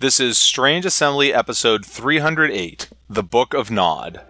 This is Strange Assembly episode 308 The Book of Nod.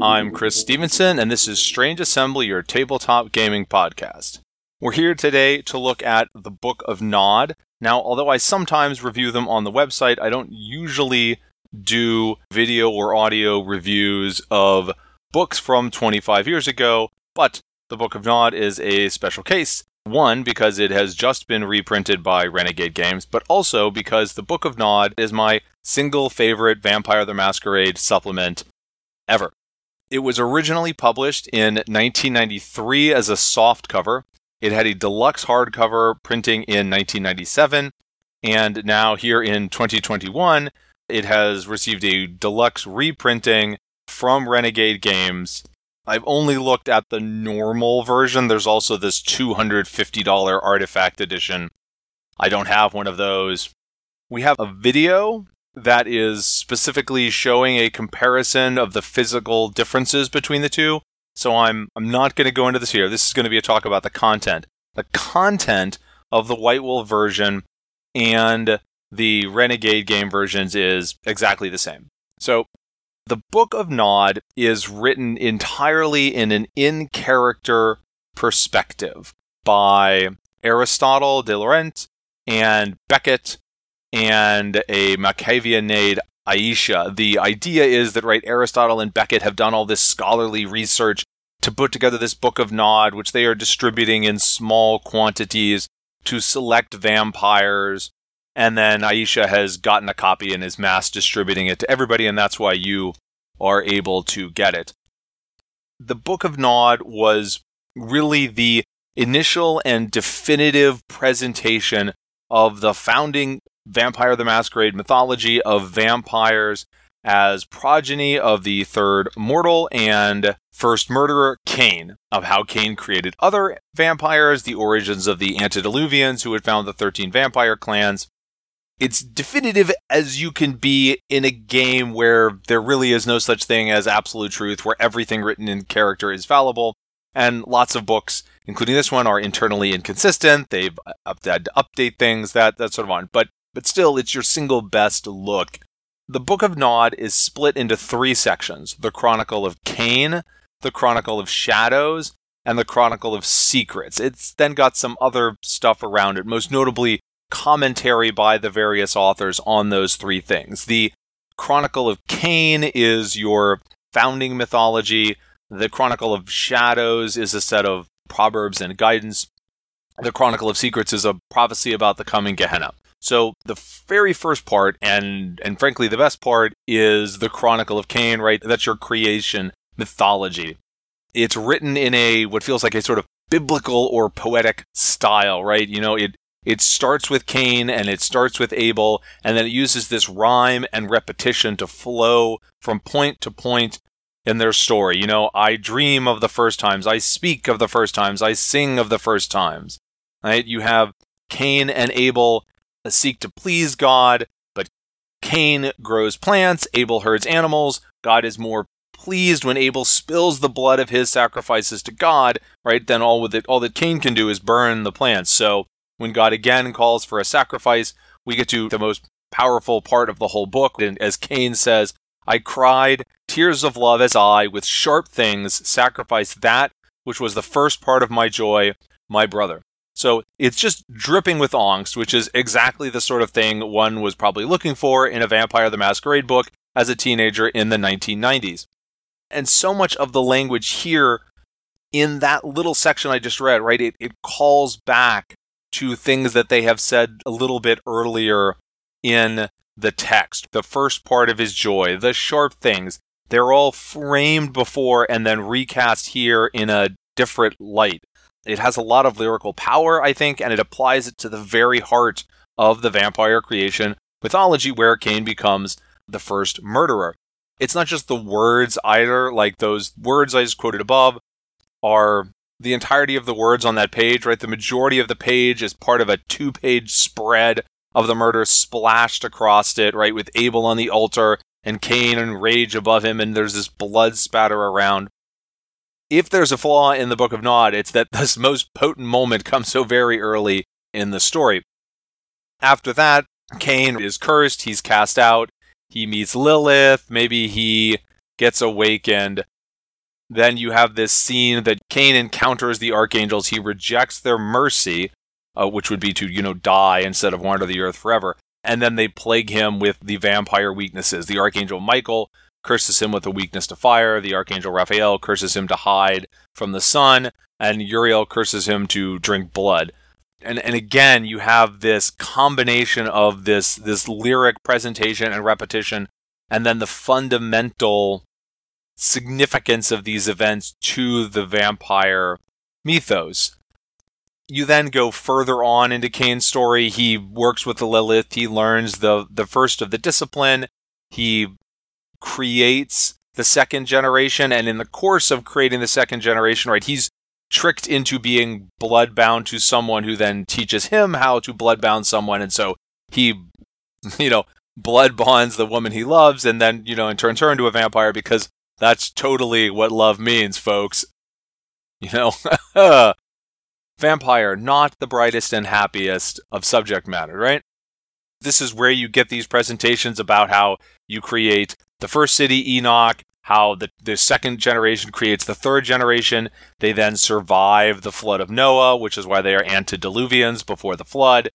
I'm Chris Stevenson, and this is Strange Assembly, your tabletop gaming podcast. We're here today to look at the Book of Nod. Now, although I sometimes review them on the website, I don't usually do video or audio reviews of books from 25 years ago, but the Book of Nod is a special case. One, because it has just been reprinted by Renegade Games, but also because the Book of Nod is my single favorite Vampire the Masquerade supplement ever. It was originally published in 1993 as a soft cover. It had a deluxe hardcover printing in 1997, and now here in 2021, it has received a deluxe reprinting from Renegade Games. I've only looked at the normal version. There's also this $250 artifact edition. I don't have one of those. We have a video that is specifically showing a comparison of the physical differences between the two. So I'm I'm not going to go into this here. This is going to be a talk about the content. The content of the White Wolf version and the Renegade game versions is exactly the same. So the Book of Nod is written entirely in an in character perspective by Aristotle de Laurent and Beckett and a Machiavellian Aisha. The idea is that, right, Aristotle and Beckett have done all this scholarly research to put together this Book of Nod, which they are distributing in small quantities to select vampires. And then Aisha has gotten a copy and is mass distributing it to everybody, and that's why you are able to get it. The Book of Nod was really the initial and definitive presentation of the founding Vampire the Masquerade mythology of vampires as progeny of the third mortal and first murderer, Cain, of how Cain created other vampires, the origins of the antediluvians who had found the 13 vampire clans. It's definitive as you can be in a game where there really is no such thing as absolute truth, where everything written in character is fallible, and lots of books, including this one, are internally inconsistent. They've uh, had to update things, that, that sort of on. But but still, it's your single best look. The Book of Nod is split into three sections the Chronicle of Cain, the Chronicle of Shadows, and the Chronicle of Secrets. It's then got some other stuff around it, most notably commentary by the various authors on those three things. The Chronicle of Cain is your founding mythology, the Chronicle of Shadows is a set of proverbs and guidance. The Chronicle of Secrets is a prophecy about the coming Gehenna. So the very first part, and and frankly the best part, is the Chronicle of Cain. Right, that's your creation mythology. It's written in a what feels like a sort of biblical or poetic style. Right, you know it. It starts with Cain and it starts with Abel, and then it uses this rhyme and repetition to flow from point to point in their story. You know, I dream of the first times, I speak of the first times, I sing of the first times. Right? You have Cain and Abel seek to please God, but Cain grows plants, Abel herds animals. God is more pleased when Abel spills the blood of his sacrifices to God, right? Then all with it, all that Cain can do is burn the plants. So when God again calls for a sacrifice, we get to the most powerful part of the whole book. And as Cain says, I cried tears of love as I, with sharp things, sacrificed that which was the first part of my joy, my brother. So it's just dripping with angst, which is exactly the sort of thing one was probably looking for in a Vampire the Masquerade book as a teenager in the 1990s. And so much of the language here in that little section I just read, right, it, it calls back to things that they have said a little bit earlier in the text. The first part of his joy, the sharp things, they're all framed before and then recast here in a different light. It has a lot of lyrical power, I think, and it applies it to the very heart of the vampire creation mythology where Cain becomes the first murderer. It's not just the words either, like those words I just quoted above are the entirety of the words on that page, right? The majority of the page is part of a two page spread of the murder splashed across it, right? With Abel on the altar and Cain and rage above him, and there's this blood spatter around. if there's a flaw in the Book of Nod, it's that this most potent moment comes so very early in the story. After that, Cain is cursed, he's cast out, he meets Lilith, maybe he gets awakened. Then you have this scene that Cain encounters the archangels, he rejects their mercy, uh, which would be to, you know, die instead of wander the earth forever. And then they plague him with the vampire weaknesses. The archangel Michael curses him with a weakness to fire. The archangel Raphael curses him to hide from the sun, and Uriel curses him to drink blood. And and again, you have this combination of this this lyric presentation and repetition, and then the fundamental significance of these events to the vampire mythos. You then go further on into Cain's story. He works with the Lilith. He learns the the first of the discipline. He creates the second generation, and in the course of creating the second generation, right, he's tricked into being bloodbound to someone who then teaches him how to bloodbound someone, and so he, you know, blood bonds the woman he loves, and then you know, in turn, turn into a vampire because that's totally what love means, folks. You know, vampire, not the brightest and happiest of subject matter, right? This is where you get these presentations about how you create the first city, Enoch, how the, the second generation creates the third generation. They then survive the flood of Noah, which is why they are antediluvians before the flood.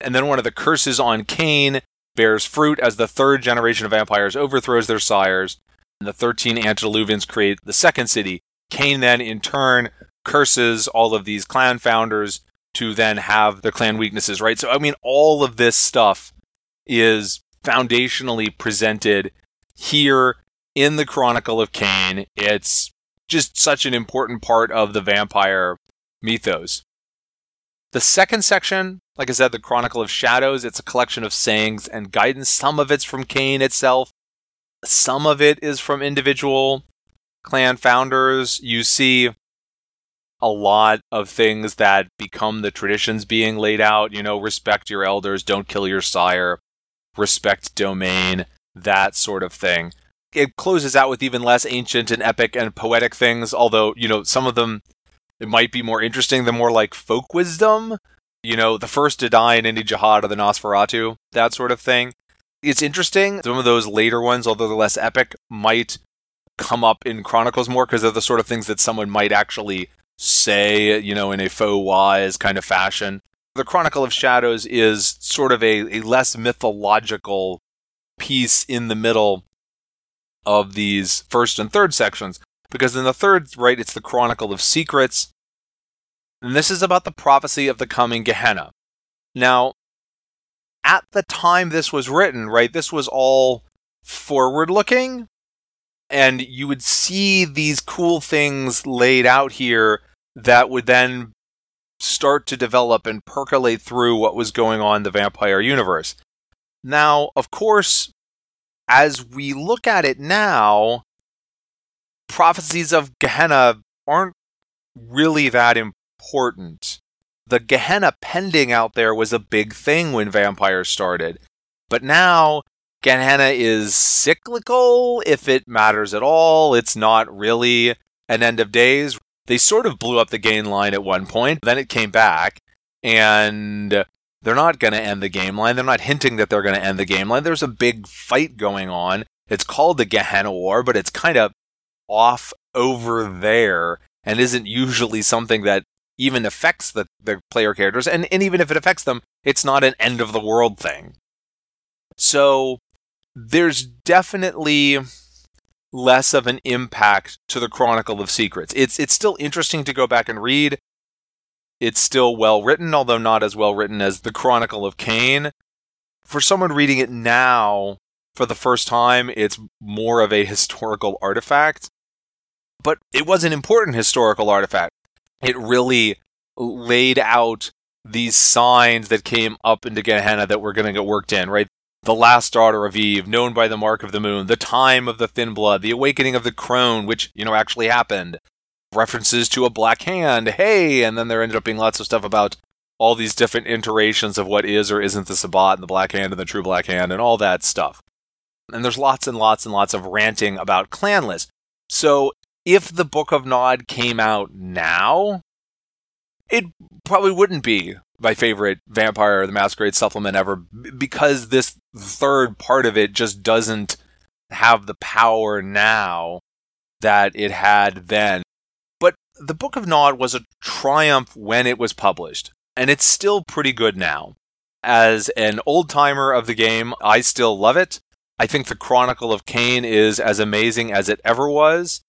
And then one of the curses on Cain bears fruit as the third generation of vampires overthrows their sires. The 13 antediluvians create the second city. Cain then, in turn, curses all of these clan founders to then have their clan weaknesses, right? So, I mean, all of this stuff is foundationally presented here in the Chronicle of Cain. It's just such an important part of the vampire mythos. The second section, like I said, the Chronicle of Shadows, it's a collection of sayings and guidance. Some of it's from Cain itself, some of it is from individual clan founders. You see a lot of things that become the traditions being laid out. You know, respect your elders, don't kill your sire, respect domain, that sort of thing. It closes out with even less ancient and epic and poetic things, although, you know, some of them it might be more interesting than more like folk wisdom. You know, the first to die in any Jyhad of the Nosferatu, that sort of thing. It's interesting. Some of those later ones, although they're less epic, might come up in Chronicles more because they're the sort of things that someone might actually say, you know, in a faux wise kind of fashion. The Chronicle of Shadows is sort of a, a less mythological piece in the middle of these first and third sections. Because in the third, right, it's the Chronicle of Secrets. And this is about the prophecy of the coming Gehenna. Now, at the time this was written, right, this was all forward looking. And you would see these cool things laid out here that would then start to develop and percolate through what was going on in the vampire universe. Now, of course, as we look at it now, prophecies of Gehenna aren't really that important. The Gehenna pending out there was a big thing when vampires started. But now, Gehenna is cyclical, if it matters at all. It's not really an end of days. They sort of blew up the game line at one point, then it came back, and they're not going to end the game line. They're not hinting that they're going to end the game line. There's a big fight going on. It's called the Gehenna War, but it's kind of off over there and isn't usually something that even affects the, the player characters. And, and even if it affects them, it's not an end of the world thing. So there's definitely less of an impact to the Chronicle of Secrets. It's it's still interesting to go back and read. It's still well written, although not as well written as The Chronicle of Cain. For someone reading it now for the first time, it's more of a historical artifact. But it was an important historical artifact. It really laid out these signs that came up into Gehenna that were going to get worked in, right? The last daughter of Eve, known by the mark of the moon, the time of the thin blood, the awakening of the crone, which, you know, actually happened, references to a black hand, hey, and then there ended up being lots of stuff about all these different iterations of what is or isn't the Sabbat and the black hand and the true black hand and all that stuff. And there's lots and lots and lots of ranting about clanless. So if the Book of Nod came out now, it probably wouldn't be my favorite Vampire the Masquerade supplement ever because this third part of it just doesn't have the power now that it had then. But the Book of Nod was a triumph when it was published, and it's still pretty good now. As an old timer of the game, I still love it. I think the Chronicle of Cain is as amazing as it ever was.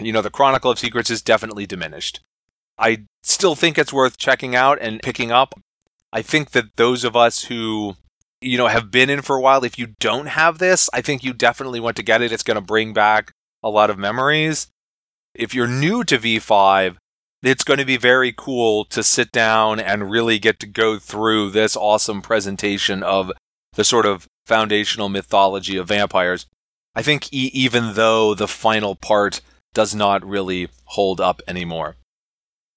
You know, the Chronicle of Secrets is definitely diminished. I still think it's worth checking out and picking up. I think that those of us who, you know, have been in for a while, if you don't have this, I think you definitely want to get it. It's going to bring back a lot of memories. If you're new to V5, it's going to be very cool to sit down and really get to go through this awesome presentation of the sort of foundational mythology of vampires. I think e- even though the final part does not really hold up anymore.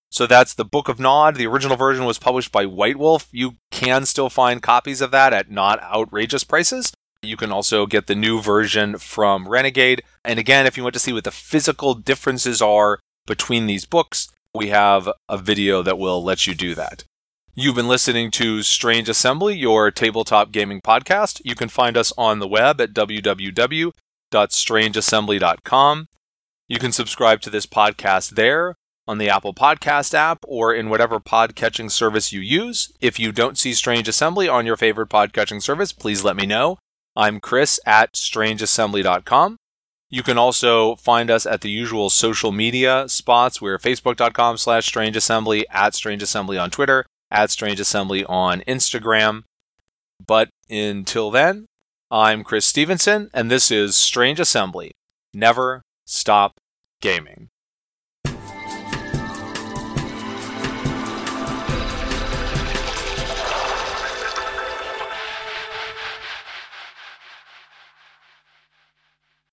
So that's the Book of Nod. The original version was published by White Wolf. You can still find copies of that at not outrageous prices. You can also get the new version from Renegade. And again, if you want to see what the physical differences are between these books, we have a video that will let you do that. You've been listening to Strange Assembly, your tabletop gaming podcast. You can find us on the web at www.strangeassembly.com. You can subscribe to this podcast there on the Apple Podcast app or in whatever podcatching service you use. If you don't see Strange Assembly on your favorite podcatching service, please let me know. I'm Chris at strangeassembly.com. You can also find us at the usual social media spots. We're facebook.com slash strangeassembly, at strangeassembly on Twitter, at strangeassembly on Instagram. But until then, I'm Chris Stevenson, and this is Strange Assembly. Never stop gaming.